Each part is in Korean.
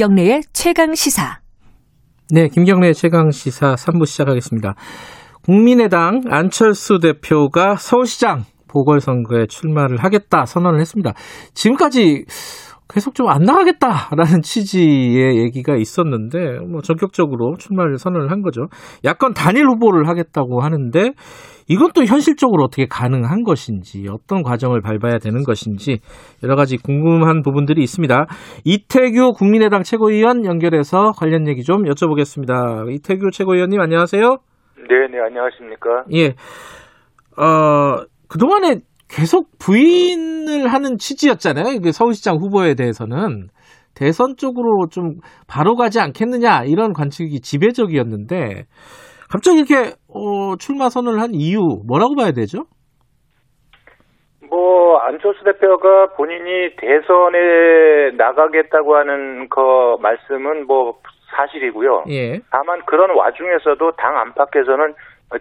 김경래의 최강 시사. 네, 김경래 최강 시사 3부 시작하겠습니다. 국민의당 안철수 대표가 서울시장 보궐선거에 출마를 하겠다 선언을 했습니다. 지금까지 계속 좀 안 나가겠다라는 취지의 얘기가 있었는데 뭐 전격적으로 출마를 선언을 한 거죠. 야권 단일 후보를 하겠다고 하는데 이건 또 현실적으로 어떻게 가능한 것인지 어떤 과정을 밟아야 되는 것인지 여러 가지 궁금한 부분들이 있습니다. 이태규 국민의당 최고위원 연결해서 관련 얘기 좀 여쭤보겠습니다. 이태규 최고위원님 안녕하세요. 네, 네, 안녕하십니까? 예. 어, 그동안에 계속 부인을 하는 취지였잖아요. 그 서울시장 후보에 대해서는. 대선 쪽으로 좀 바로 가지 않겠느냐 이런 관측이 지배적이었는데 갑자기 이렇게 어, 출마 선언을 한 이유 뭐라고 봐야 되죠? 뭐 안철수 대표가 본인이 대선에 나가겠다고 하는 그 말씀은 뭐 사실이고요. 예. 다만 그런 와중에서도 당 안팎에서는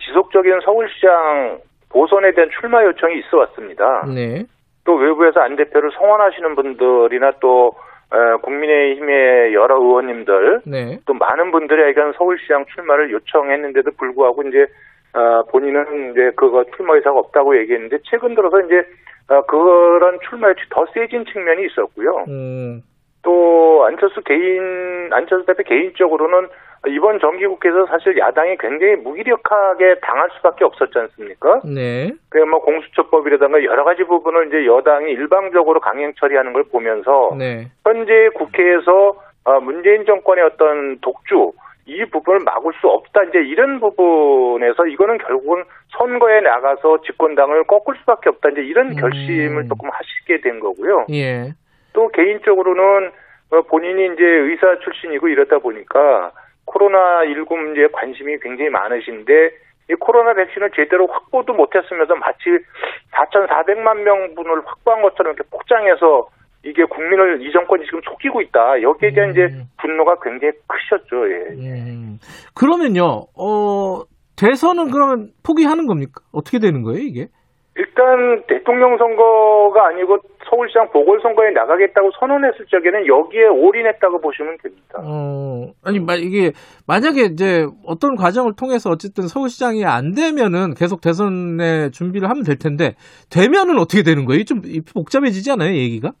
지속적인 서울시장 보선에 대한 출마 요청이 있어 왔습니다. 네. 또 외부에서 안 대표를 성원하시는 분들이나 또 어, 국민의힘의 여러 의원님들 네. 또 많은 분들에게는 서울시장 출마를 요청했는데도 불구하고 이제 어, 본인은 이제 그거 출마 의사가 없다고 얘기했는데 최근 들어서 이제 어, 그런 출마 요청이 더 세진 측면이 있었고요. 음. 또 안철수 개인 안철수 대표 개인적으로는 이번 정기국회에서 사실 야당이 굉장히 무기력하게 당할 수밖에 없었지 않습니까? 네. 그뭐 공수처법이라든가 여러 가지 부분을 이제 여당이 일방적으로 강행 처리하는 걸 보면서 네. 현재 국회에서 어, 문재인 정권의 어떤 독주 이 부분을 막을 수 없다 이제 이런 부분에서 이거는 결국은 선거에 나가서 집권당을 꺾을 수밖에 없다 이제 이런 음. 결심을 조금 하시게 된 거고요. 예. 또 개인적으로는 어, 본인이 이제 의사 출신이고 이러다 보니까 코로나 19 문제에 관심이 굉장히 많으신데 이 코로나 백신을 제대로 확보도 못했으면서 마치 4,400만 명분을 확보한 것처럼 이렇게 폭장해서 이게 국민을 이 정권이 지금 속이고 있다. 여기에 대한 음. 이제 분노가 굉장히 크셨죠. 예. 음. 그러면요. 어, 대선은 그러면 포기하는 겁니까? 어떻게 되는 거예요, 이게? 일단 대통령 선거가 아니고 서울시장 보궐선거에 나가겠다고 선언했을 적에는 여기에 올인했다고 보시면 됩니다. 어, 아니, 마, 이게, 만약에 이제 어떤 과정을 통해서 어쨌든 서울시장이 안 되면은 계속 대선에 준비를 하면 될 텐데, 되면은 어떻게 되는 거예요? 좀 복잡해지지 않아요, 얘기가?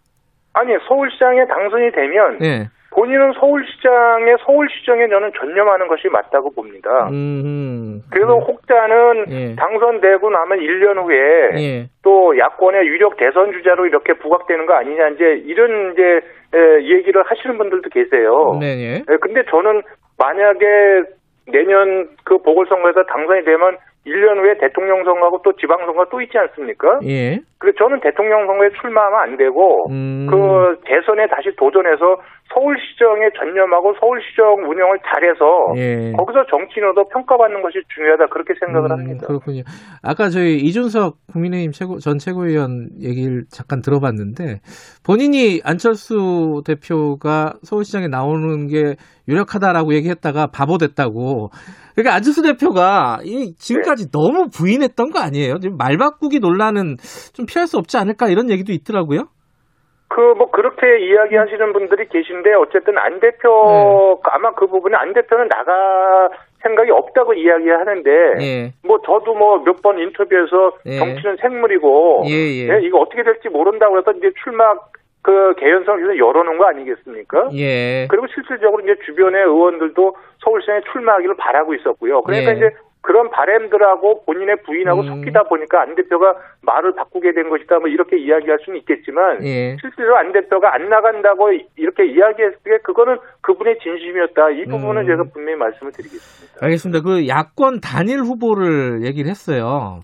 아니 서울시장에 당선이 되면 예. 본인은 서울시장에 서울시정에 저는 전념하는 것이 맞다고 봅니다. 음. 그래서 혹자는 예. 당선되고 나면 1년 후에 예. 또 야권의 유력 대선 주자로 이렇게 부각되는 거 아니냐 이제 이런 이제 에, 얘기를 하시는 분들도 계세요. 네, 예. 예, 근데 저는 만약에 내년 그 보궐선거에서 당선이 되면 1년 후에 대통령 선거하고 또 지방선거 또 있지 않습니까? 예. 그래서 저는 대통령 선거에 출마하면 안 되고 음. 그 대선에 다시 도전해서 서울시정에 전념하고 서울시정 운영을 잘해서 예. 거기서 정치인으로도 평가받는 것이 중요하다 그렇게 생각을 음, 합니다. 그렇군요. 아까 저희 이준석 국민의힘 최고, 전 최고위원 얘기를 잠깐 들어봤는데 본인이 안철수 대표가 서울시장에 나오는 게 유력하다라고 얘기했다가 바보 됐다고. 그러니까 안철수 대표가 이 지금까지 너무 부인했던 거 아니에요? 지금 말 바꾸기 논란은 좀 피할 수 없지 않을까 이런 얘기도 있더라고요. 그 뭐 그렇게 이야기하시는 분들이 계신데 어쨌든 안 대표 네. 아마 그 부분에 안 대표는 나가 생각이 없다고 이야기하는데 예. 뭐 저도 뭐 몇 번 인터뷰에서 예. 정치는 생물이고 예, 예. 이거 어떻게 될지 모른다고 해서 이제 출마 그 개연성에서 열어놓은 거 아니겠습니까? 예. 그리고 실질적으로 이제 주변의 의원들도 서울시장에 출마하기를 바라고 있었고요. 그러니까 예. 이제 그런 바램들하고 본인의 부인하고 음. 섞이다 보니까 안 대표가 말을 바꾸게 된 것이다. 뭐 이렇게 이야기할 수는 있겠지만 예. 실제로 안 대표가 안 나간다고 이렇게 이야기했을 때 그거는 그분의 진심이었다. 이 부분은 음. 제가 분명히 말씀을 드리겠습니다. 알겠습니다. 그 야권 단일 후보를 얘기를 했어요.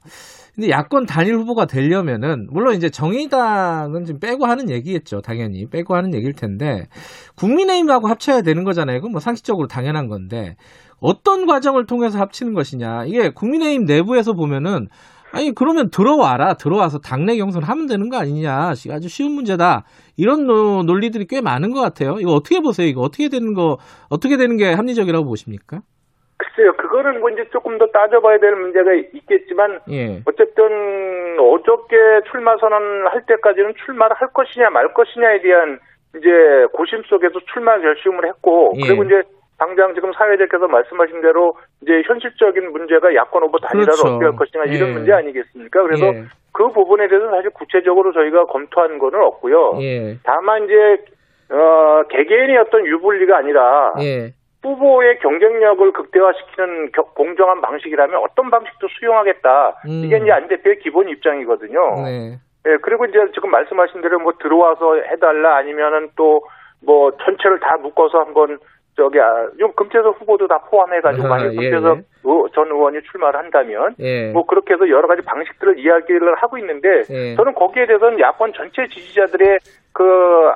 근데 야권 단일 후보가 되려면은 물론 이제 정의당은 지금 빼고 하는 얘기겠죠. 당연히 빼고 하는 얘기일 텐데 국민의힘하고 합쳐야 되는 거잖아요. 그건 뭐 상식적으로 당연한 건데 어떤 과정을 통해서 합치는 것이냐. 이게 국민의힘 내부에서 보면은 아니 그러면 들어와라. 들어와서 당내 경선 하면 되는 거 아니냐. 아주 쉬운 문제다. 이런 노- 논리들이 꽤 많은 것 같아요. 이거 어떻게 보세요? 이거 어떻게 되는 거 어떻게 되는 게 합리적이라고 보십니까? 글쎄요, 그거는 뭐 이제 조금 더 따져봐야 될 문제가 있겠지만 예. 어쨌든 어저께 출마 선언할 때까지는 출마를 할 것이냐 말 것이냐에 대한 이제 고심 속에서 출마 결심을 했고 예. 그리고 이제 당장 지금 사회자께서 말씀하신 대로 이제 현실적인 문제가 야권 후보 단일화를 그렇죠. 어떻게 할 것이냐 이런 예. 문제 아니겠습니까? 그래서 예. 그 부분에 대해서 사실 구체적으로 저희가 검토한 거는 없고요. 예. 다만 이제 어, 개개인의 어떤 유불리가 아니라 예. 후보의 경쟁력을 극대화시키는 겨- 공정한 방식이라면 어떤 방식도 수용하겠다. 음. 이게 이제 안 대표의 기본 입장이거든요. 네. 예, 그리고 이제 지금 말씀하신 대로 뭐 들어와서 해달라 아니면은 또 뭐 전체를 다 묶어서 한번 저기 아, 좀 금태섭 후보도 다 포함해가지고 만약 예, 금태섭 예. 의- 전 의원이 출마를 한다면 예. 뭐 그렇게 해서 여러 가지 방식들을 이야기를 하고 있는데 예. 저는 거기에 대해서는 야권 전체 지지자들의 그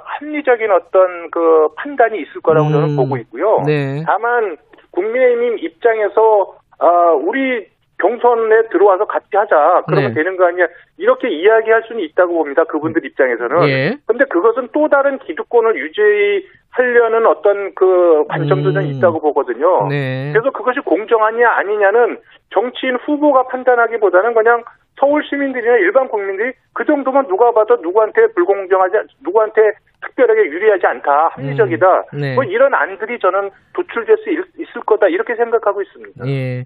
합리적인 어떤 그 판단이 있을 거라고 저는 음. 보고 있고요. 네. 다만 국민의힘 입장에서 아 우리 경선에 들어와서 같이 하자 그러면 네. 되는 거 아니야 이렇게 이야기할 수는 있다고 봅니다 그분들 입장에서는 예. 근데 그것은 또 다른 기득권을 유지하려는 어떤 그 관점도 좀 음. 있다고 보거든요 네. 그래서 그것이 공정하냐 아니냐는 정치인 후보가 판단하기보다는 그냥 서울 시민들이나 일반 국민들이 그 정도면 누가 봐도 누구한테 불공정하지 누구한테 특별하게 유리하지 않다 합리적이다 음, 네. 뭐 이런 안들이 저는 도출될 수 있- 있을 거다 이렇게 생각하고 있습니다. 예.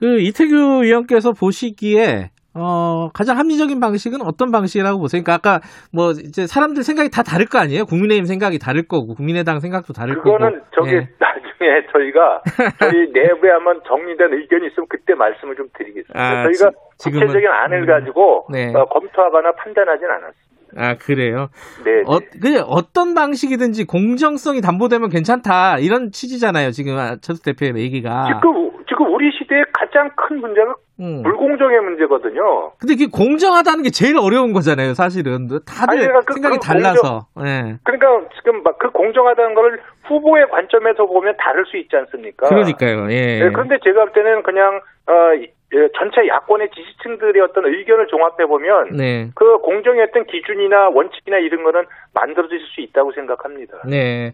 그 이태규 의원께서 보시기에 어, 가장 합리적인 방식은 어떤 방식이라고 보세요? 그러니까 아까 뭐 이제 사람들 생각이 다 다를 거 아니에요? 국민의힘 생각이 다를 거고 국민의당 생각도 다를 그거는 거고. 저기 예. 나중에 저희가 저희 내부에 한번 정리된 의견이 있으면 그때 말씀을 좀 드리겠습니다. 아, 저희가 지- 지금은- 구체적인 안을 음. 가지고 네. 어, 검토하거나 판단하진 않았습니다. 아 그래요. 네. 어, 그 어떤 방식이든지 공정성이 담보되면 괜찮다 이런 취지잖아요. 지금 최수 대표의 얘기가. 지금 지금 우리 시대의 가장 큰 문제가 음. 불공정의 문제거든요. 근데 이게 공정하다는 게 제일 어려운 거잖아요. 사실은 다들 아니, 그러니까 그- 생각이 그 달라서. 예. 그러니까 지금 막 그 공정하다는 걸 후보의 관점에서 보면 다를 수 있지 않습니까? 그러니까요. 예. 네, 그런데 제가 볼 때는 그냥 어, 이- 예, 전체 야권의 지지층들의 어떤 의견을 종합해 보면 네. 그 공정의 어떤 기준이나 원칙이나 이런 거는 만들어질 수 있다고 생각합니다. 네.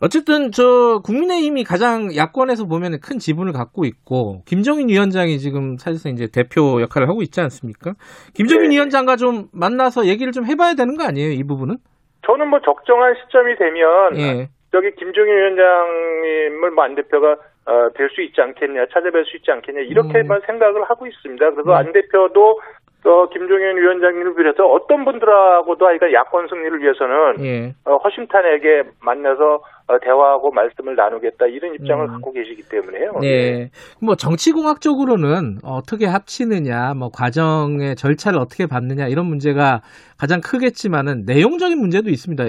어쨌든 저 국민의힘이 가장 야권에서 보면 큰 지분을 갖고 있고 김정인 위원장이 지금 사실상 이제 대표 역할을 하고 있지 않습니까? 김정인 네. 위원장과 좀 만나서 얘기를 좀 해봐야 되는 거 아니에요? 이 부분은? 저는 뭐 적정한 시점이 되면 예. 저기 김종인 위원장님을 뭐 안 대표가 어, 될 수 있지 않겠냐, 찾아뵐 수 있지 않겠냐 이렇게만 생각을 하고 있습니다. 그래서 음. 안 대표도 어, 김종인 위원장님을 비롯해서 어떤 분들하고도 아이가 야권 승리를 위해서는 예. 어, 허심탄회하게 만나서 어, 대화하고 말씀을 나누겠다 이런 입장을 음. 갖고 계시기 때문에요. 네. 뭐 정치공학적으로는 어떻게 합치느냐, 뭐 과정의 절차를 어떻게 받느냐 이런 문제가 가장 크겠지만은 내용적인 문제도 있습니다.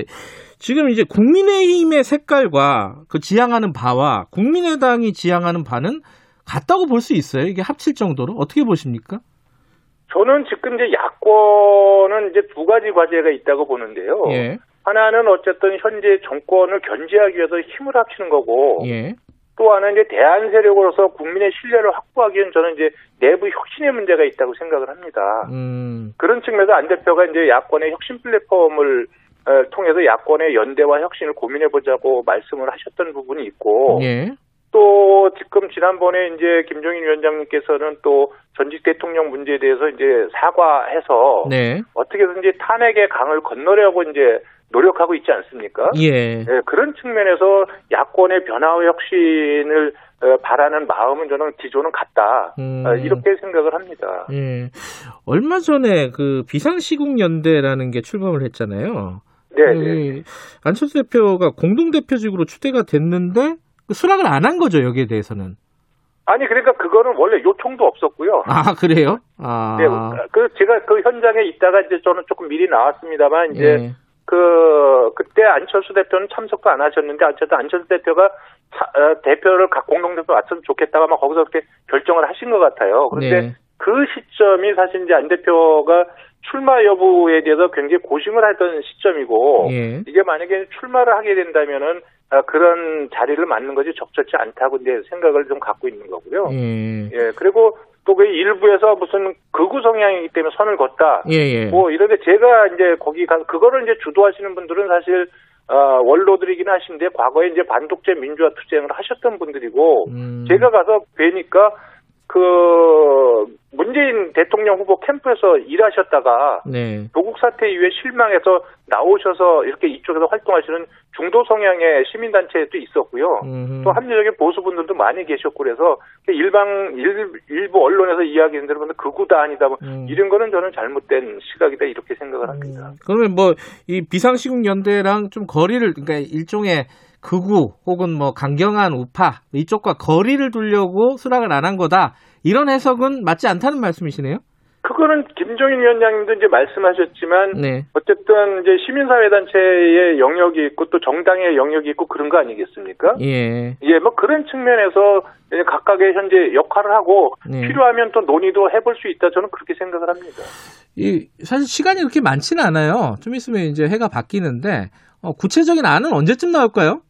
지금 이제 국민의힘의 색깔과 그 지향하는 바와 국민의당이 지향하는 바는 같다고 볼 수 있어요. 이게 합칠 정도로 어떻게 보십니까? 저는 지금 이제 야권은 이제 두 가지 과제가 있다고 보는데요. 예. 하나는 어쨌든 현재 정권을 견제하기 위해서 힘을 합치는 거고 예. 또 하나는 이제 대안 세력으로서 국민의 신뢰를 확보하기엔 저는 이제 내부 혁신의 문제가 있다고 생각을 합니다. 음. 그런 측면에서 안 대표가 이제 야권의 혁신 플랫폼을 어, 통해서 야권의 연대와 혁신을 고민해 보자고 말씀을 하셨던 부분이 있고 예. 또 지금 지난번에 이제 김종인 위원장님께서는 또 전직 대통령 문제에 대해서 이제 사과해서 네. 어떻게든지 탄핵의 강을 건너려고 이제 노력하고 있지 않습니까? 예. 예, 그런 측면에서 야권의 변화와 혁신을 어, 바라는 마음은 저는 기조는 같다. 음. 어, 이렇게 생각을 합니다. 예. 얼마 전에 그 비상시국 연대라는 게 출범을 했잖아요. 네, 네. 그 안철수 대표가 공동 대표직으로 추대가 됐는데 그 수락을 안 한 거죠, 여기에 대해서는. 아니 그러니까 그거는 원래 요청도 없었고요. 아, 그래요? 아. 네, 그 제가 그 현장에 있다가 이제 저는 조금 미리 나왔습니다만 이제 예. 그 그때 안철수 대표는 참석도 안 하셨는데 어쨌든 안철수 대표가 차- 어, 대표를 각 공동대표 왔으면 좋겠다가 막 거기서 그렇게 결정을 하신 것 같아요. 그런데 네. 그 시점이 사실 이제 안 대표가 출마 여부에 대해서 굉장히 고심을 하던 시점이고 예. 이게 만약에 출마를 하게 된다면은 아, 그런 자리를 맡는 것이 적절치 않다고 이제 생각을 좀 갖고 있는 거고요. 예. 예, 그리고 또 그 일부에서 무슨 극우 성향이기 때문에 선을 걷다. 예, 예. 뭐 이런데 제가 이제 거기 가 그거를 이제 주도하시는 분들은 사실 어, 원로들이긴 하신데 과거에 이제 반독재 민주화 투쟁을 하셨던 분들이고 음. 제가 가서 뵈니까 그 대통령 후보 캠프에서 일하셨다가 네. 조국 사태 이후에 실망해서 나오셔서 이렇게 이쪽에서 활동하시는 중도 성향의 시민단체도 있었고요. 음흠. 또 합리적인 보수분들도 많이 계셨고 그래서 일방 일, 일부 언론에서 이야기하는 대로 극우다 아니다 뭐 음. 이런 거는 저는 잘못된 시각이다 이렇게 생각을 합니다. 음, 그러면 뭐 이 비상시국 연대랑 좀 거리를 그러니까 일종의 극우 혹은 뭐 강경한 우파 이쪽과 거리를 두려고 수락을 안 한 거다 이런 해석은 맞지 않다는 말씀이시네요. 그거는 김종인 위원장님도 이제 말씀하셨지만 네. 어쨌든 이제 시민사회단체의 영역이 있고 또 정당의 영역이 있고 그런 거 아니겠습니까? 예. 예, 뭐 그런 측면에서 각각의 현재 역할을 하고 네. 필요하면 또 논의도 해볼 수 있다 저는 그렇게 생각을 합니다. 이 사실 시간이 그렇게 많지는 않아요. 좀 있으면 이제 해가 바뀌는데 어, 구체적인 안은 언제쯤 나올까요?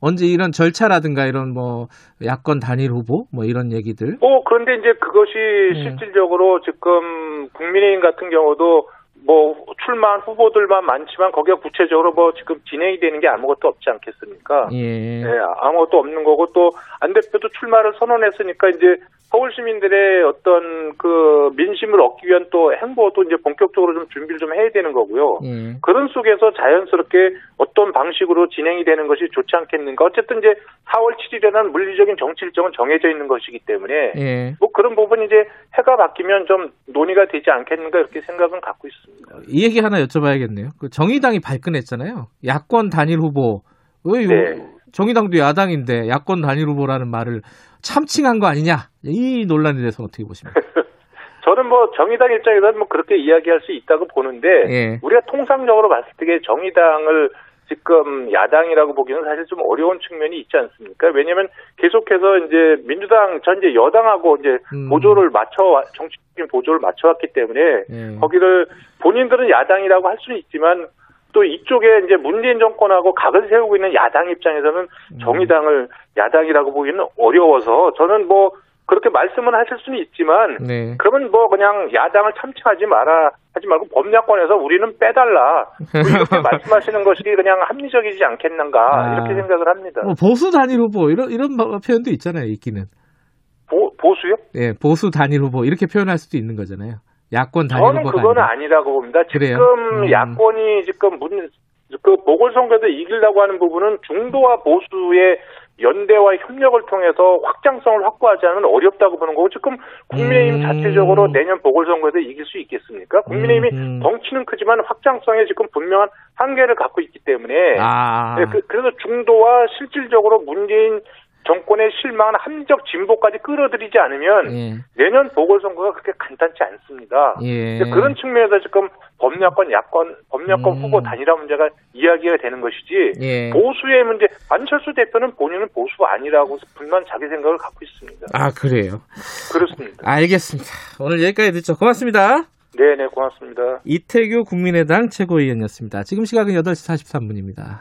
언제 이런 절차라든가 이런 뭐 야권 단일 후보 뭐 이런 얘기들. 뭐 그런데 이제 그것이 네. 실질적으로 지금 국민의힘 같은 경우도 뭐 출마한 후보들만 많지만 거기가 구체적으로 뭐 지금 진행이 되는 게 아무것도 없지 않겠습니까? 예. 예, 아무것도 없는 거고 또 안 대표도 출마를 선언했으니까 이제 서울 시민들의 어떤 그 민심을 얻기 위한 또 행보도 이제 본격적으로 좀 준비를 좀 해야 되는 거고요. 예. 그런 속에서 자연스럽게 어떤 방식으로 진행이 되는 것이 좋지 않겠는가. 어쨌든 이제 4월 7일에는 물리적인 정치 일정은 정해져 있는 것이기 때문에 예. 뭐 그런 부분이 이제 해가 바뀌면 좀 논의가 되지 않겠는가 이렇게 생각은 갖고 있습니다. 이 얘기 하나 여쭤봐야겠네요. 그 정의당이 발끈했잖아요. 야권 단일 후보. 왜 네. 정의당도 야당인데 야권 단일 후보라는 말을 참칭한 거 아니냐? 이 논란에 대해서 어떻게 보십니까? 저는 뭐 정의당 입장에서는 뭐 그렇게 이야기할 수 있다고 보는데 예. 우리가 통상적으로 봤을 때 정의당을 지금 야당이라고 보기는 사실 좀 어려운 측면이 있지 않습니까? 왜냐하면 계속해서 이제 민주당 전제 여당하고 이제 음. 보조를 맞춰 정치적인 보조를 맞춰왔기 때문에 예. 거기를 본인들은 야당이라고 할 수는 있지만 또 이쪽에 이제 문재인 정권하고 각을 세우고 있는 야당 입장에서는 음. 정의당을 야당이라고 보기는 어려워서 저는 뭐 그렇게 말씀은 하실 수는 있지만 네. 그러면 뭐 그냥 야당을 참칭하지 마라 하지 말고 법야권에서 우리는 빼달라 뭐 이렇게 말씀하시는 것이 그냥 합리적이지 않겠는가 아. 이렇게 생각을 합니다. 뭐 보수 단일 후보 이런 이런 마- 표현도 있잖아요. 있기는. 보, 보수요? 예, 보수 단일 후보 이렇게 표현할 수도 있는 거잖아요. 야권 단일 저는 후보가 그거는 아니라. 아니라고 봅니다. 그래요? 지금 음. 야권이 지금 문, 그 보궐선거에서 이기려고 하는 부분은 중도와 보수의 연대와 협력을 통해서 확장성을 확보하지 않으면 어렵다고 보는 거고 지금 국민의힘 음. 자체적으로 내년 보궐선거에서 이길 수 있겠습니까? 국민의힘이 음. 덩치는 크지만 확장성에 지금 분명한 한계를 갖고 있기 때문에 아. 네, 그, 래서 중도와 실질적으로 문재인 정권의 실망한 합리적 진보까지 끌어들이지 않으면 예. 내년 보궐선거가 그렇게 간단치 않습니다. 예. 그런 측면에서 지금 법야권, 야권, 법야권 음. 후보 단일화 문제가 이야기가 되는 것이지 예. 보수의 문제 안철수 대표는 본인은 보수 아니라고 분명 자기 생각을 갖고 있습니다. 아, 그래요. 그렇습니다. 알겠습니다. 오늘 여기까지 듣죠. 고맙습니다. 네네 고맙습니다. 이태규 국민의당 최고위원이었습니다. 지금 시각은 8시 43분입니다.